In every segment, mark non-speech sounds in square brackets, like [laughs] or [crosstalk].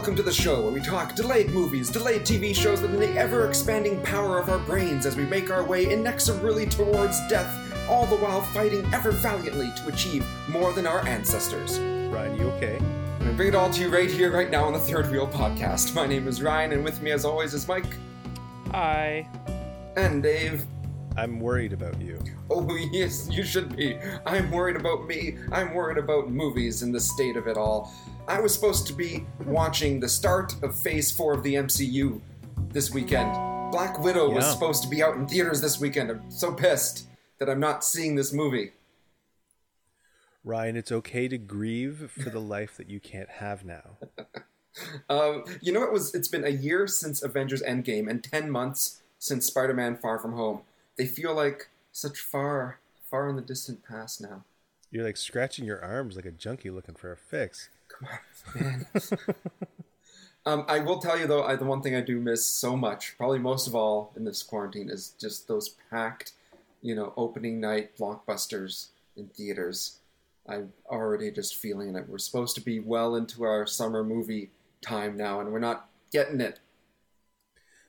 welcome to the show where we talk delayed movies, delayed TV shows within the ever expanding power of our brains as we make our way inexorably towards death, all the while fighting ever valiantly to achieve more than our ancestors. Ryan, you okay? I'm going to bring it all to you right here, right now on the Third Wheel Podcast. My name is Ryan, and with me, as always, is Mike Hi. and Dave. I'm worried about you. Oh, yes, you should be. I'm worried about me. I'm worried about movies and the state of it all. I was supposed to be watching the start of Phase 4 of the MCU this weekend. Black Widow was supposed to be out in theaters this weekend. I'm so pissed that I'm not seeing this movie. Ryan, it's okay to grieve for the life that you can't have now. [laughs] Um, you know, it was. It's been a year since Avengers Endgame and ten months since Spider-Man: Far From Home. They feel like such far, far in the distant past now. You're like scratching your arms like a junkie looking for a fix. Man. [laughs] um, I will tell you though, I, the one thing I do miss so much, probably most of all in this quarantine, is just those packed, you know, opening night blockbusters in theaters. I'm already just feeling that we're supposed to be well into our summer movie time now, and we're not getting it.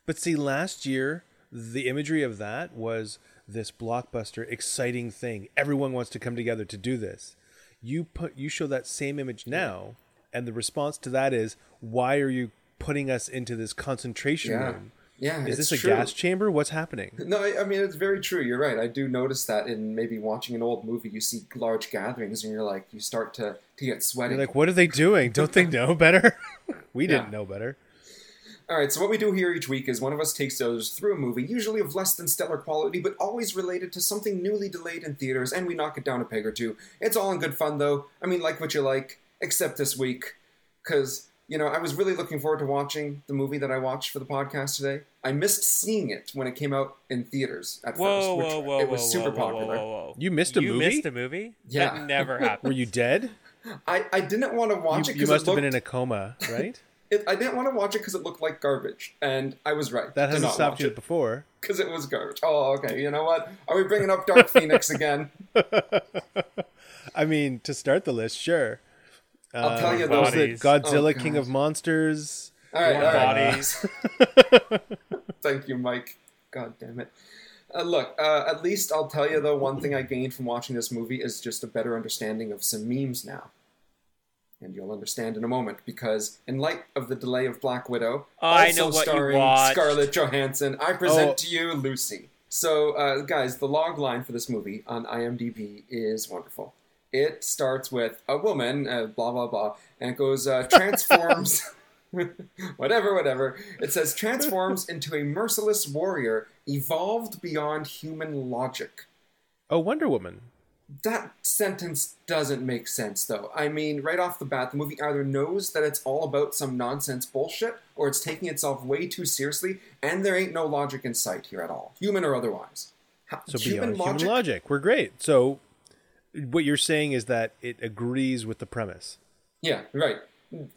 But see, last year, the imagery of that was this blockbuster, exciting thing. Everyone wants to come together to do this. You put you show that same image now, and the response to that is, why are you putting us into this concentration Yeah. room? Yeah, Is this a true. gas chamber? What's happening? No, I I mean it's very true. You're right. I do notice that in maybe watching an old movie, you see large gatherings, and you're like, you start to to get sweaty. You're like, what are they doing? Don't they know better? [laughs] we Yeah. didn't know better. All right, so what we do here each week is one of us takes others through a movie, usually of less than stellar quality, but always related to something newly delayed in theaters, and we knock it down a peg or two. It's all in good fun, though. I mean, like what you like, except this week, because you know I was really looking forward to watching the movie that I watched for the podcast today. I missed seeing it when it came out in theaters at Whoa, first, which whoa, whoa, it was whoa, super whoa, whoa, popular. Whoa, whoa, whoa. You missed a you movie? You missed a movie? Yeah. That never [laughs] happened. Were you dead? I, I didn't want to watch you it you must it have looked. been in a coma, right? [laughs] it, I didn't want to watch it because it looked like garbage, and I was right. That hasn't stopped you it. before. because it was garbage. Oh, okay. You know what? Are we bringing up Dark [laughs] Phoenix again? [laughs] I mean, to start the list, sure. I'll tell you those. Godzilla, Oh, King of Monsters. All right, all right. bodies. [laughs] Thank you, Mike. God damn it. Uh, look, uh, at least I'll tell you though. One thing I gained from watching this movie is just a better understanding of some memes now, and you'll understand in a moment. Because in light of the delay of Black Widow, I also know what you starring watched. Scarlett Johansson, I present Oh. to you Lucy. So, uh, guys, the log line for this movie on IMDb is wonderful. It starts with a woman, uh, blah blah blah, and it goes uh, transforms. [laughs] whatever, whatever. It says transforms into a merciless warrior evolved beyond human logic. Oh, Wonder Woman. That sentence doesn't make sense, though. I mean, right off the bat, the movie either knows that it's all about some nonsense bullshit, or it's taking itself way too seriously, and there ain't no logic in sight here at all, human or otherwise. So beyond human logic, we're great. So what you're saying is that it agrees with the premise. Yeah, right.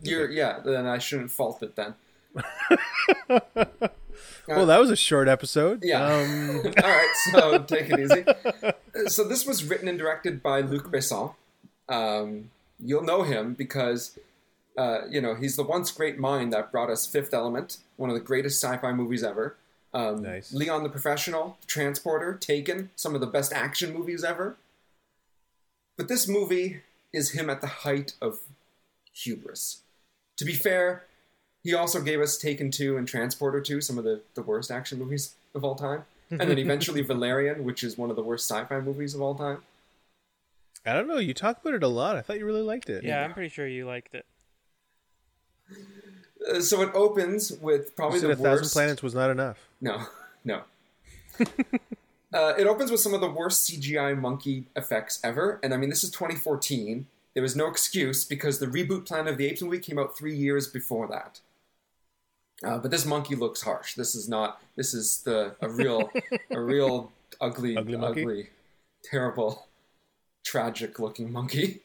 You're yeah. Then I shouldn't fault it then. [laughs] well, that was a short episode. Yeah. Um, [laughs] All right, so take it easy. So this was written and directed by Luc Besson. Um, you'll know him because uh, you know he's the once great mind that brought us Fifth Element, one of the greatest sci-fi movies ever. Um, Nice. Leon the Professional, Transporter, Taken, some of the best action movies ever. But this movie is him at the height of hubris. To be fair, he also gave us Taken 2 and Transporter 2, some of the, the worst action movies of all time. And then [laughs] eventually Valerian, which is one of the worst sci fi movies of all time. I don't know. You talk about it a lot. I thought you really liked it. Yeah, I'm pretty sure you liked it. Uh, so it opens with You probably said the a thousand planets was not enough. No, [laughs] no. uh, it opens with some of the worst CGI monkey effects ever. And I mean, this is 2014. There was no excuse because the reboot Planet of the Apes movie came out three years before that. Uh, but this monkey looks harsh. This is not. This is the a real, a [laughs] real ugly, Ugly ugly, terrible, tragic-looking monkey.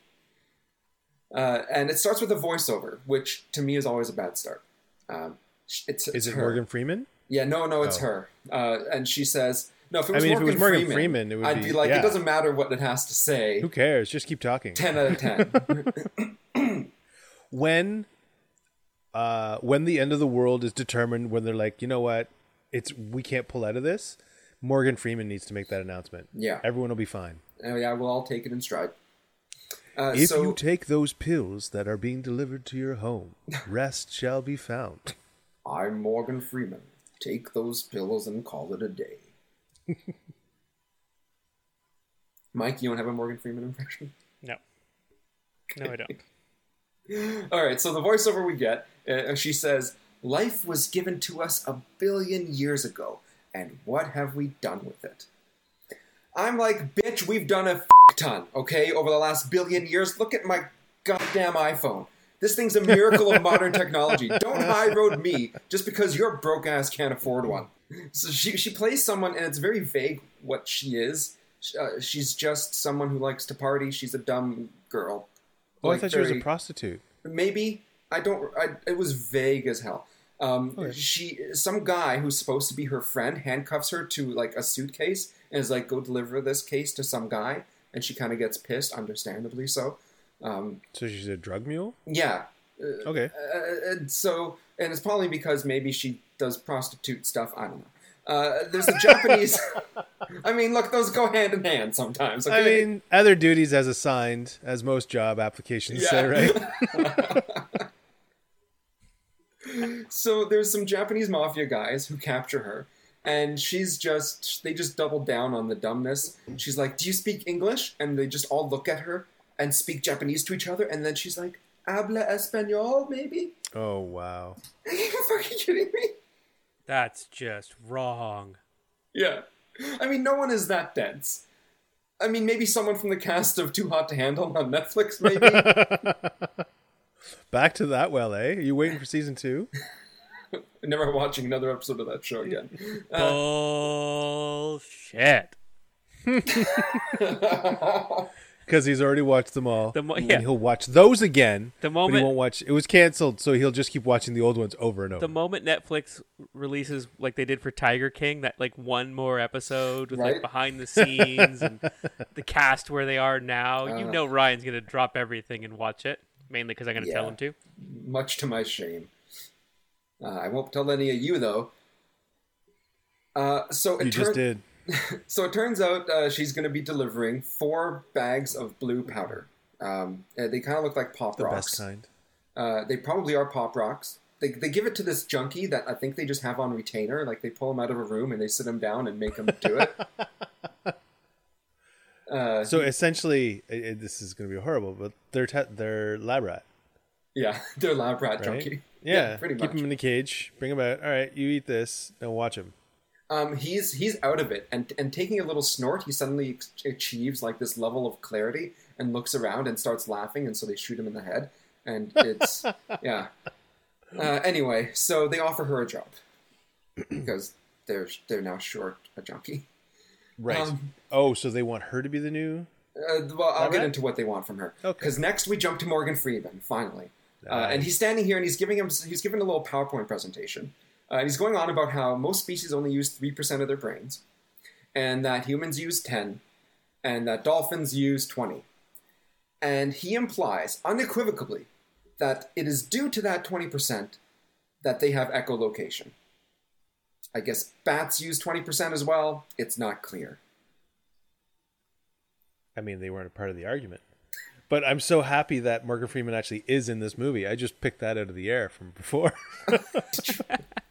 Uh, and it starts with a voiceover, which to me is always a bad start. Um, it's, Is it's it her. Morgan Freeman? Yeah, no, no, it's Oh. her. Uh, and she says, "No, if it I was, mean, if it Morgan, was Morgan Freeman, Freeman, it would I'd be- be like, yeah. it doesn't matter what it has to say. Who cares? Just keep talking. Ten out of ten. [laughs] When uh, when the end of the world is determined, when they're like, you know what, it's we can't pull out of this. Morgan Freeman needs to make that announcement. Yeah. everyone will be fine. Oh yeah, we'll all take it in stride. Uh, If so, you take those pills that are being delivered to your home, [laughs] rest shall be found. I'm Morgan Freeman. Take those pills and call it a day. [laughs] Mike, you don't have a Morgan Freeman impression? No. No, I don't. [laughs] [laughs] All right, so the voiceover we get, uh, she says, Life was given to us a billion years ago, and what have we done with it? I'm like, bitch, we've done a f- ton, okay, over the last billion years. Look at my goddamn iPhone. This thing's a miracle of modern technology. Don't high road me just because your broke ass can't afford one. So she, she plays someone, and it's very vague what she is. Uh, she's just someone who likes to party. She's a dumb girl. Oh, I Like, thought she was a prostitute. maybe I don't. I, it was vague as hell. Um, Okay. She, some guy who's supposed to be her friend, handcuffs her to like a suitcase and is like, "Go deliver this case to some guy," and she kind of gets pissed, understandably so. Um, So she's a drug mule. yeah. Okay. Uh, and so, and it's probably because maybe she does prostitute stuff. I don't know. Uh, there's a Japanese. [laughs] I mean, look, those go hand in hand sometimes. I mean, other duties as assigned, as most job applications say, right? [laughs] So there's some Japanese mafia guys who capture her, and she's just they just double down on the dumbness. She's like, "Do you speak English?" And they just all look at her and speak Japanese to each other, and then she's like, "Habla español, maybe?" Oh wow. [laughs] Are you fucking kidding me? That's just wrong. Yeah, I mean, no one is that dense. I mean, maybe someone from the cast of Too Hot to Handle on Netflix, maybe. [laughs] Back to that well, eh? Are you waiting for season two? [laughs] Never watching another episode of that show again. Uh, [laughs] Bullshit. Because he's already watched them all. The mo- and he'll watch those again. The but moment- he won't watch. It was canceled, so he'll just keep watching the old ones over and over. The moment Netflix releases, like they did for Tiger King, that like one more episode with Right. like behind the scenes and [laughs] the cast where they are now, you Uh. know Ryan's gonna drop everything and watch it. Mainly because I'm gonna tell him to. much to my shame. Uh, I won't tell any of you though. Uh, so it you just turn- did. So it turns out uh, she's going to be delivering four bags of blue powder. Um, uh, they kind of look like pop The rocks. best kind. Uh, they probably are pop rocks. They, they give it to this junkie that I think they just have on retainer. Like they pull him out of a room and they sit him down and make him do it. [laughs] uh, So essentially, i i- this is going to be horrible, but they're te- they're lab rat, yeah, [laughs] they're lab rat right? junkie. Yeah, pretty Keep much. him in the cage, bring him out. All right, you eat this, and watch him. Um, he's he's out of it and and taking a little snort he suddenly achieves like this level of clarity and looks around and starts laughing and so they shoot him in the head and it's [laughs] yeah. Uh, anyway so they offer her a job because they're they're now short a junkie Right. Um, oh, so they want her to be the new. uh, well i'll get into what they want from her. Okay. because next we jump to morgan freeman finally. Uh, and he's standing here and he's giving him he's giving a little powerpoint presentation uh, and he's going on about how most species only use 3% of their brains and that humans use 10 and that dolphins use 20 and he implies unequivocally that it is due to that 20% that they have echolocation i guess bats use 20% as well it's not clear I mean, they weren't a part of the argument. But I'm so happy that Morgan Freeman actually is in this movie. I just picked that out of the air from before. [laughs] [laughs]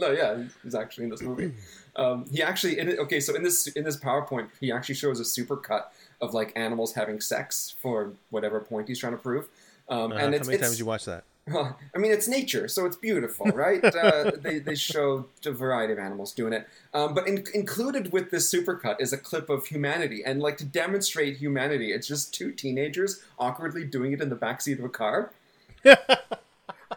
No, yeah, he's actually in this movie. Um, he actually, in it, okay, so in this in this PowerPoint, he actually shows a super cut of like animals having sex for whatever point he's trying to prove. Um, Uh, and how it's, many it's times you watch that? well, [laughs] I mean, it's nature, so it's beautiful, right? uh, [laughs] they, they show a variety of animals doing it. Um, but in, included with this supercut is a clip of humanity. And, like, to demonstrate humanity, it's just two teenagers awkwardly doing it in the backseat of a car. [laughs]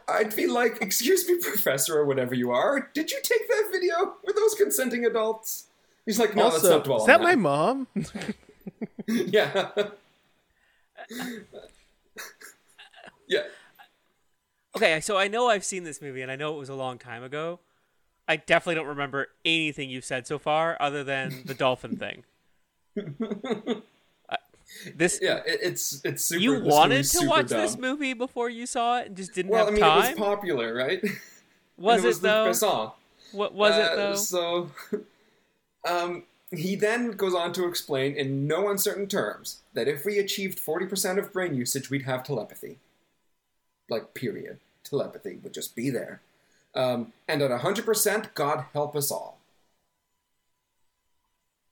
I'd be like, excuse me, professor, or whatever you are, did you take that video? Were those consenting adults? He's like, no, let's also, not dwell is that that. my mom? [laughs] [laughs] yeah. yeah. Okay, so I know I've seen this movie and I know it was a long time ago. I definitely don't remember anything you've said so far other than the dolphin thing. [laughs] This Yeah, it, it's it's super. you wanted to watch dumb. this movie before you saw it and just didn't Well, I mean, time. it was popular, right? [laughs] was, it was it though? Besson. What was Uh, it though? So, [laughs] um, he then goes on to explain in no uncertain terms that if we achieved 40% of brain usage, we'd have telepathy. Like, period. Telepathy would just be there. Um, and at 100%, God help us all.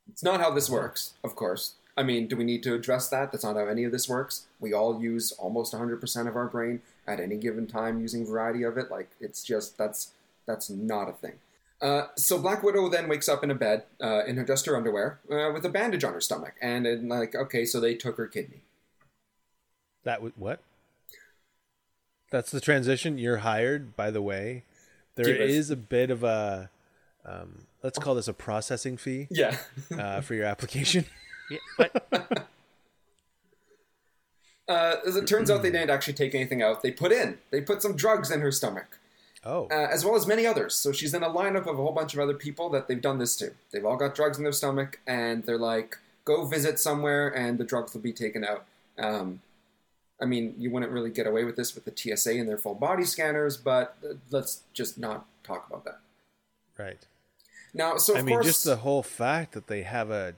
It's not how this works, of course. I mean, do we need to address that? That's not how any of this works. We all use almost 100% of our brain at any given time using variety of it. Like, it's just, that's that's not a thing. Uh, so Black Widow then wakes up in a bed uh, in her just her underwear uh, with a bandage on her stomach, and, and like okay, so they took her kidney. That would what? That's the transition. You're hired, by the way. There Divas. is a bit of a, um, let's call this a processing fee Yeah, uh, for your [laughs] application. Yeah, but [laughs] uh, as it turns out, they didn't actually take anything out. They put in, they put some drugs in her stomach, Oh, uh, as well as many others. So she's in a lineup of a whole bunch of other people that they've done this to. They've all got drugs in their stomach, and they're like, go visit somewhere, and the drugs will be taken out. Um, I mean, you wouldn't really get away with this with the TSA and their full body scanners, but let's just not talk about that. right. Now, so of I mean, course, just the whole fact that they have a,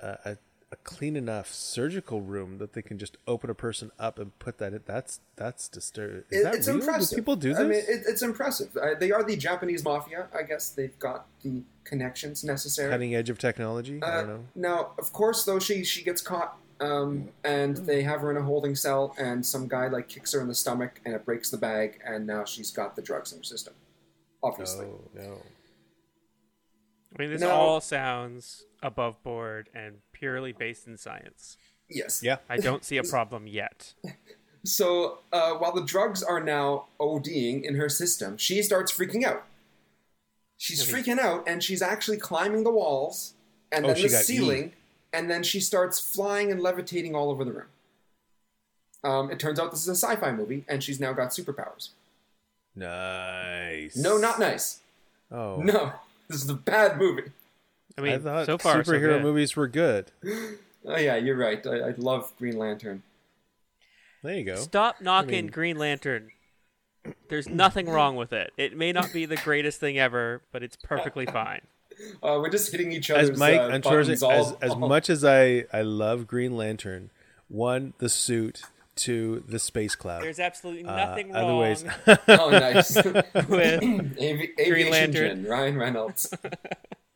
a a clean enough surgical room that they can just open a person up and put that in. That's that's disturbing. Is It- that it's real? impressive. Do people do this? I mean, it, it's impressive. Uh, they are the Japanese mafia. I guess they've got the connections necessary. Cutting edge of technology. I Uh, don't know. now, of course, though she she gets caught, um, and they have her in a holding cell, and some guy like kicks her in the stomach, and it breaks the bag, and now she's got the drugs in her system. Obviously, Oh no. I mean, this No. all sounds above board and purely based in science. yes. Yeah. I don't see a problem yet. [laughs] So uh, while the drugs are now ODing in her system, she starts freaking out. She's Okay. freaking out, and she's actually climbing the walls and Oh, then she the got E. ceiling, and then she starts flying and levitating all over the room. Um, it turns out this is a sci-fi movie, and she's now got superpowers. Nice. No, not nice. Oh. No, [laughs] this is a bad movie. I mean, I thought so far, superhero good. movies were good. [gasps] Oh yeah, you're right. I, I love Green Lantern. There you go. Stop knocking mean- Green Lantern. There's nothing wrong with it. It may not be the greatest thing ever, but it's perfectly [laughs] fine. Uh, we're just hitting each other's As Mike, uh, I'm sure as, buttons as, all, as [laughs] much as I, I love Green Lantern, one, the suit, two, the space cloud. There's absolutely Uh, nothing other wrong ways. [laughs] Oh, nice. [laughs] with [laughs] Avi- aviation Lantern. Gin, Ryan Reynolds.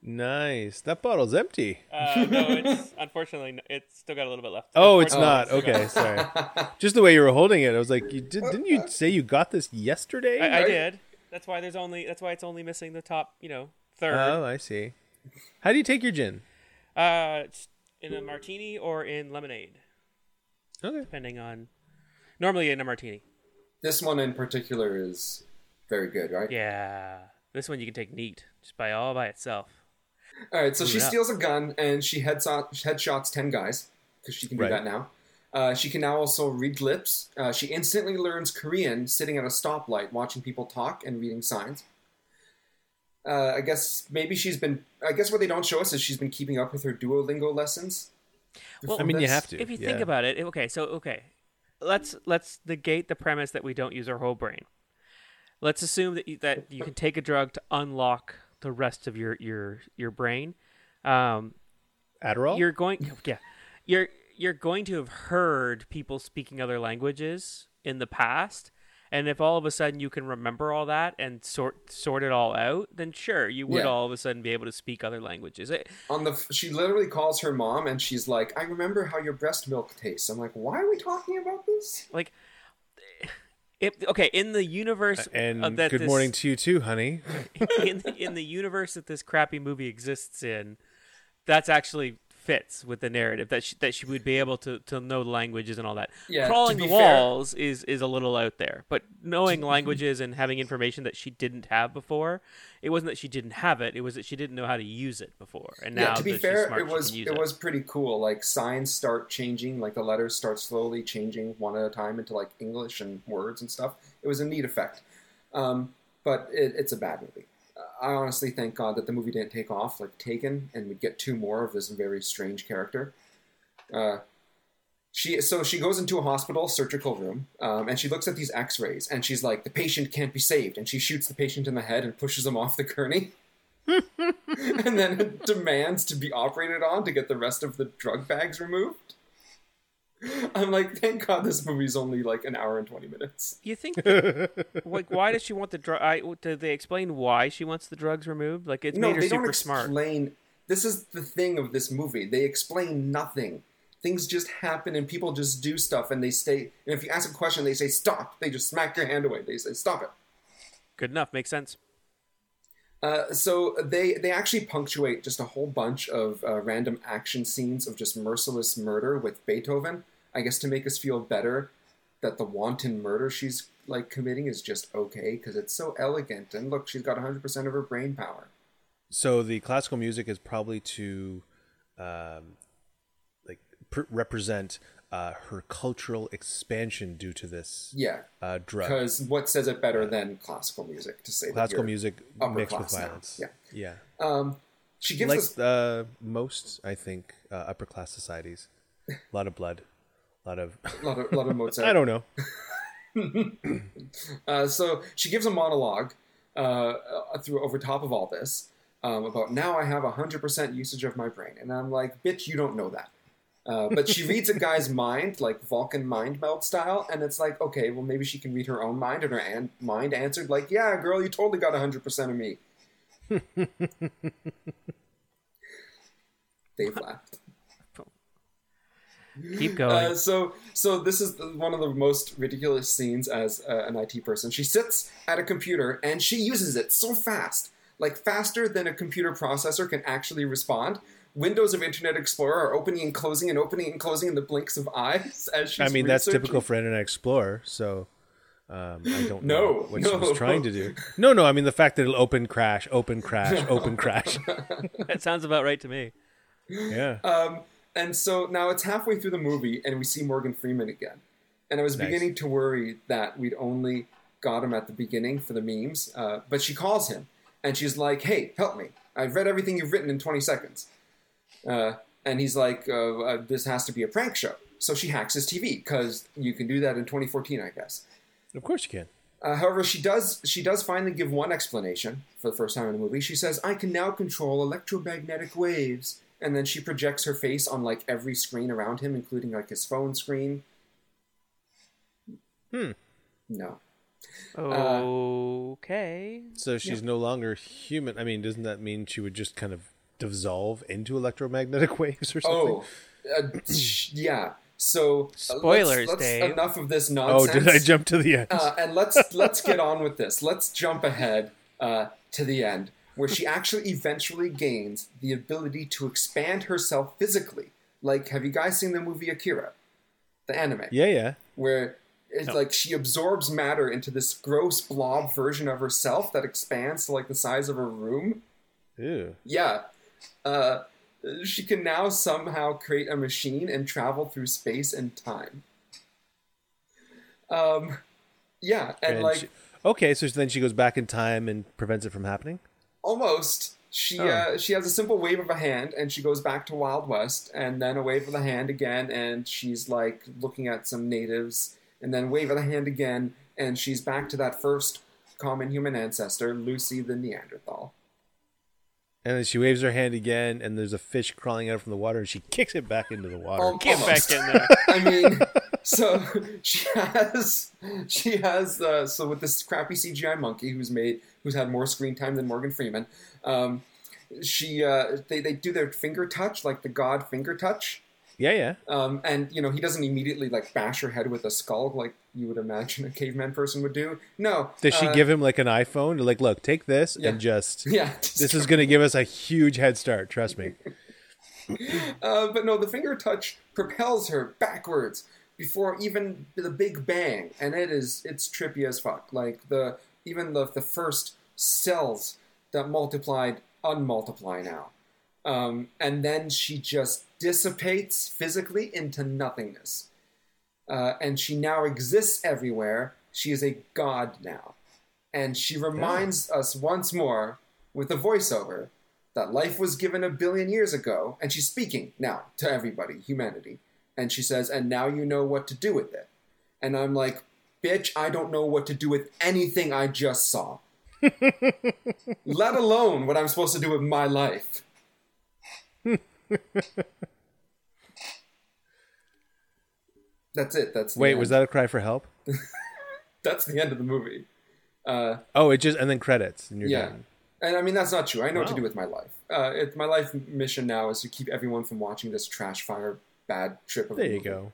nice. That bottle's empty. Uh, no, it's unfortunately it's still got a little bit left. Oh, it's not. it's still got- Okay, sorry. Just the way you were holding it, I was like, you did, didn't you say you got this yesterday? I, I did. That's why there's only. That's why it's only missing the top. You know, third. oh, I see. How do you take your gin? Uh, in a martini or in lemonade, Okay. depending on. Normally in a martini. this one in particular is very good, right? Yeah, this one you can take neat, just by all by itself. All right, so she it steals a gun and she heads headshots ten guys because she can do Right. that now. Uh, she can now also read lips. Uh, she instantly learns Korean sitting at a stoplight, watching people talk and reading signs. Uh, I guess maybe she's been. I guess what they don't show us is she's been keeping up with her Duolingo lessons. Well, I mean, you have to. if you yeah. think about it, okay, so okay, let's let's negate the premise that we don't use our whole brain. Let's assume that you, that you can take a drug to unlock the rest of your your your brain. Um, Adderall. you're going, yeah, you're you're going to have heard people speaking other languages in the past. And if all of a sudden you can remember all that and sort sort it all out, then sure, you would Yeah. all of a sudden be able to speak other languages. It, on the she literally calls her mom and she's like i remember how your breast milk tastes i'm like why are we talking about this like if okay in the universe and uh, that good this- morning to you too, honey. [laughs] in the, in the universe that this crappy movie exists in that's actually fits with the narrative that she, that she would be able to, to know the languages and all that. Yeah, crawling the fair- walls is is a little out there but knowing languages and having information that she didn't have before it wasn't that she didn't have it it was that she didn't know how to use it before. And now yeah to be fair smart, it was use it. was pretty cool like signs start changing like the letters start slowly changing one at a time into like english and words and stuff. It was a neat effect um, but it, it's a bad movie i honestly thank god that the movie didn't take off like taken and we'd get two more of this very strange character. Uh, she so she goes into a hospital surgical room um, and she looks at these x-rays and she's like the patient can't be saved and she shoots the patient in the head and pushes him off the gurney. [laughs] [laughs] And then [laughs] demands to be operated on to get the rest of the drug bags removed [laughs] i'm like thank god this movie's only like an hour and 20 minutes You think, [laughs] like, why does she want the drug? I did they explain why she wants the drugs removed? Like, it's no made her they super don't smart. explain this is the thing of this movie they explain nothing things just happen and people just do stuff and they stay and if you ask a question they say stop they just smack your hand away they say stop it Good enough. Makes sense. Uh, so they they actually punctuate just a whole bunch of uh, random action scenes of just merciless murder with Beethoven. I guess to make us feel better that the wanton murder she's like committing is just okay because it's so elegant and look she's got 100% of her brain power. So the classical music is probably to, um, like pr- represent uh, her cultural expansion due to this Yeah, uh, drug. because what says it better than classical music to say Classical music upper mixed with class now. Yeah. yeah. Um, she gives like us uh, most, I think, uh, upper class societies. A lot of blood, a lot of. a [laughs] lot of, lot of [laughs] Mozart. I don't know. [laughs] Uh, so she gives a monologue uh, through over top of all this um, about now I have 100% usage of my brain. And I'm like, bitch, you don't know that. Uh, but she reads a guy's mind, like Vulcan mind meld style, and it's like, okay, well, maybe she can read her own mind, and her an- mind answered, like, yeah, girl, you totally got 100% of me. Dave laughed. Keep going. Uh, so, so this is one of the most ridiculous scenes as uh, an IT person. She sits at a computer and she uses it so fast, like faster than a computer processor can actually respond. Windows of Internet Explorer are opening and closing and opening and closing in the blinks of eyes as she's I mean, that's typical for Internet Explorer. So um, I don't No, know what she was trying to do. No, no. I mean, the fact that it'll open, crash, open, crash, open, crash. [laughs] that sounds about right to me. Yeah. Um, and so now it's halfway through the movie, and we see Morgan Freeman again. And I was Nice. beginning to worry that we'd only got him at the beginning for the memes. Uh, but she calls him, and she's like, "Hey, help me! I've read everything you've written in 20 seconds." Uh, and he's like, uh, uh, "This has to be a prank show." So she hacks his TV because you can do that in 2014, I guess. of course you can. Uh, however, she does she does finally give one explanation for the first time in the movie. She says, "I can now control electromagnetic waves," and then she projects her face on like every screen around him, including like his phone screen. Hmm. No, Okay. So she's no longer human. I mean, doesn't that mean she would just kind of dissolve into electromagnetic [laughs] waves or something? oh, uh, yeah. So uh, Spoilers, let's, let's- Dave. Enough of this nonsense. Oh, did I jump to the end? uh, and let's let's get on with this. Let's jump ahead uh, to the end, where she actually eventually gains the ability to expand herself physically. Like, have you guys seen the movie Akira, the anime, yeah, yeah. where it's No. like she absorbs matter into this gross blob version of herself that expands to like the size of a room? Ew. Yeah. Uh, she can now somehow create a machine and travel through space and time. Um, yeah, and, And like she- okay, so then she goes back in time and prevents it from happening. Almost she Oh. uh, she has a simple wave of a hand and she goes back to Wild West and then a wave of the hand again and she's like looking at some natives and then wave of the hand again and she's back to that first common human ancestor, Lucy the Neanderthal. And then she waves her hand again, and there's a fish crawling out from the water, and she kicks it back into the water. Oh, Get back in there. I mean, so [laughs] she has she has uh, so with this crappy CGI monkey who's made who's had more screen time than Morgan Freeman. Um, she uh, they they do their finger touch like the god finger touch, yeah, yeah. um, and you know he doesn't immediately like bash her head with a skull like you would imagine a caveman person would do. No, Does she uh, give him like an iPhone? Like, look, take this Yeah. and just. [laughs] Yeah, This is going to give us a huge head start. Trust me. [laughs] Uh, but no, the finger touch propels her backwards before even the Big Bang, and it is it's trippy as fuck. Like the even the the first cells that multiplied unmultiply now, um, and then she just dissipates physically into nothingness, uh, and she now exists everywhere. She is a god now, and she reminds us once more with a voiceover that life was given a billion years ago, and she's speaking now to everybody, humanity. And she says, and now you know what to do with it. And I'm like, bitch, I don't know what to do with anything I just saw. [laughs] Let alone what I'm supposed to do with my life. [laughs] That's it. That's the Wait, end. was that a cry for help? [laughs] That's the end of the movie. Uh, Oh, it just and then credits and you're yeah, done. and I mean that's not true. I know what to do with my life. Uh, it, my life mission now is to keep everyone from watching this trash fire bad trip of a There you movie. go.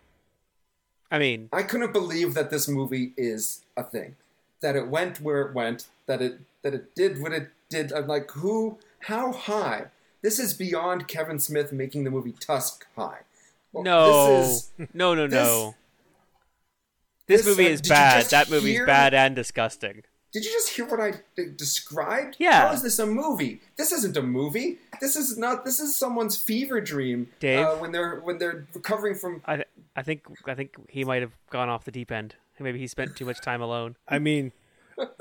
I mean, I couldn't believe that this movie is a thing, that it went where it went, that it that it did what it did. I'm like, who? How high? This is beyond Kevin Smith making the movie Tusk high. Well, no, this is no, no, this- no. This, this, movie uh, is did bad. That movie's hear- bad and disgusting. Did you just hear what I d- described? Yeah. How is this a movie? This isn't a movie. This is not. This is someone's fever dream. Dave? uh, when they're when they're recovering from. I, th- I think, I think he might have gone off the deep end. Maybe he spent too much time alone. I mean,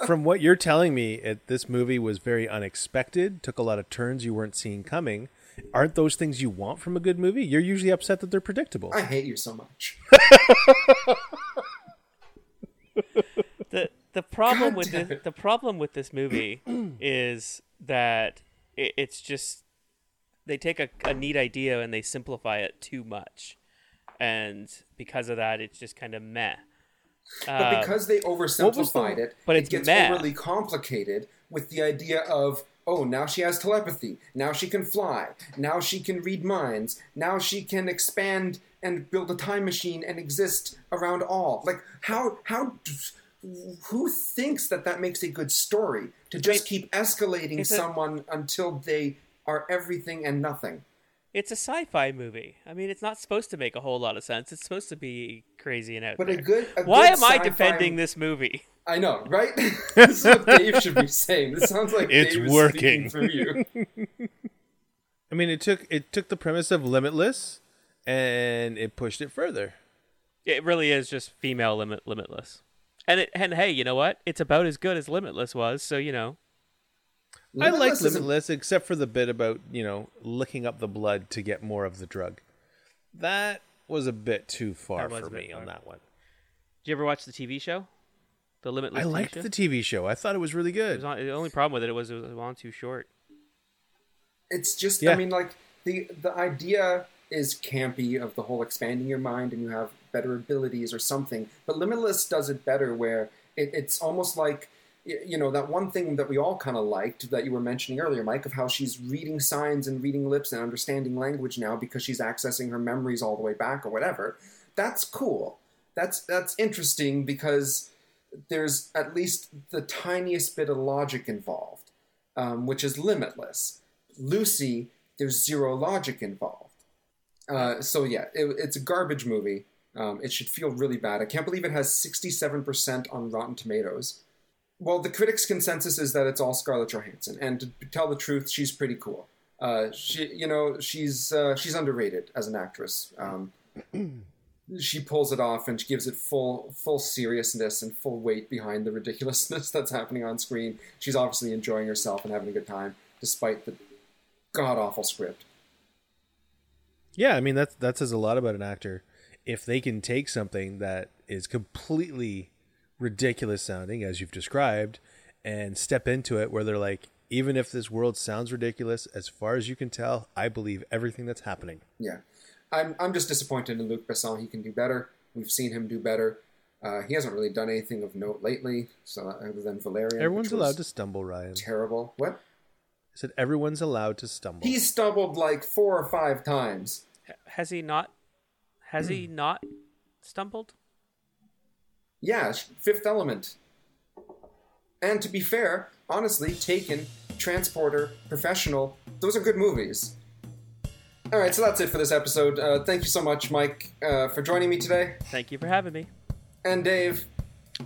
from what you're telling me, it, this movie was very unexpected, took a lot of turns you weren't seeing coming. Aren't those things you want from a good movie? You're usually upset that they're predictable. I hate you so much. [laughs] the the problem God with this, the problem with this movie is that it, it's just they take a, a neat idea and they simplify it too much, and because of that, it's just kind of meh. But Uh, because they oversimplified it, but it gets meh. overly complicated with the idea of oh now she has telepathy, now she can fly, now she can read minds, now she can expand and build a time machine and exist around all. Like how how who thinks that that makes a good story to just keep escalating someone until they are everything and nothing? It's a sci-fi movie. I mean, it's not supposed to make a whole lot of sense. It's supposed to be crazy and out But there. a good a Why good am I sci-fi- defending this movie? I know, right? [laughs] this is what [laughs] Dave should be saying. This sounds like It's Dave is working. speaking for you. [laughs] I mean, it took it took the premise of Limitless and it pushed it further. It really is just female limit limitless. And it, and hey, you know what? It's about as good as Limitless was, so you know. I like Limitless isn't- except for the bit about you know licking up the blood to get more of the drug. That was a bit too far for a bit me on that one. Did you ever watch the TV show? The Limitless I TV liked show? the TV show. I thought it was really It good. was on, the only problem with it was it was on too short. It's just, Yeah. I mean, like the the idea is campy of the whole expanding your mind and you have better abilities or something. But Limitless does it better, where it, it's almost like y- you know that one thing that we all kind of liked that you were mentioning earlier, Mike, of how she's reading signs and reading lips and understanding language now because she's accessing her memories all the way back or whatever. That's cool. That's that's interesting because there's at least the tiniest bit of logic involved, um, which is limitless. Lucy, there's zero logic involved. Uh, so yeah, it, it's a garbage movie. Um, it should feel really bad. I can't believe it has 67% on Rotten Tomatoes. Well, the critics' consensus is that it's all Scarlett Johansson, and to tell the truth, she's pretty cool. Uh, she, you know, she's uh, she's underrated as an actress. Um, [clears throat] she pulls it off and she gives it full full seriousness and full weight behind the ridiculousness [laughs] that's happening on screen. She's obviously enjoying herself and having a good time despite the god awful script. Yeah, I mean that's that says a lot about an actor. If they can take something that is completely ridiculous sounding, as you've described, and step into it where they're like, even if this world sounds ridiculous, as far as you can tell, I believe everything that's happening. Yeah, I'm I'm just disappointed in Luc Besson. He can do better. We've seen him do better. Uh, he hasn't really done anything of note lately, so other than Valerian. Everyone's allowed to stumble, Ryan. Terrible. What? i said everyone's allowed to stumble. He stumbled like four or five times. Has he not? Has he not stumbled? Yeah, Fifth Element. And to be fair, honestly, Taken, Transporter, Professional, those are good movies. All right, so that's it for this episode. Uh, thank you so much, Mike, uh, for joining me today, Thank you for having me. and Dave.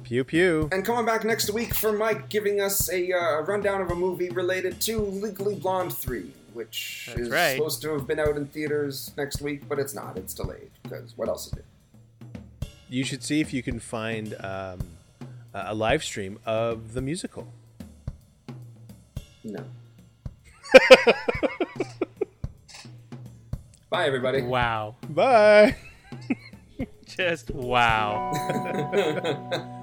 pew pew. And coming back next week for Mike giving us a uh, rundown of a movie related to Legally Blonde 3, which That's is right. supposed to have been out in theaters next week, but it's not. It's delayed, because what else is it? You should see if you can find um, a a live stream of the musical. No. [laughs] Bye, everybody. Wow. Bye. [laughs] Just wow. [laughs]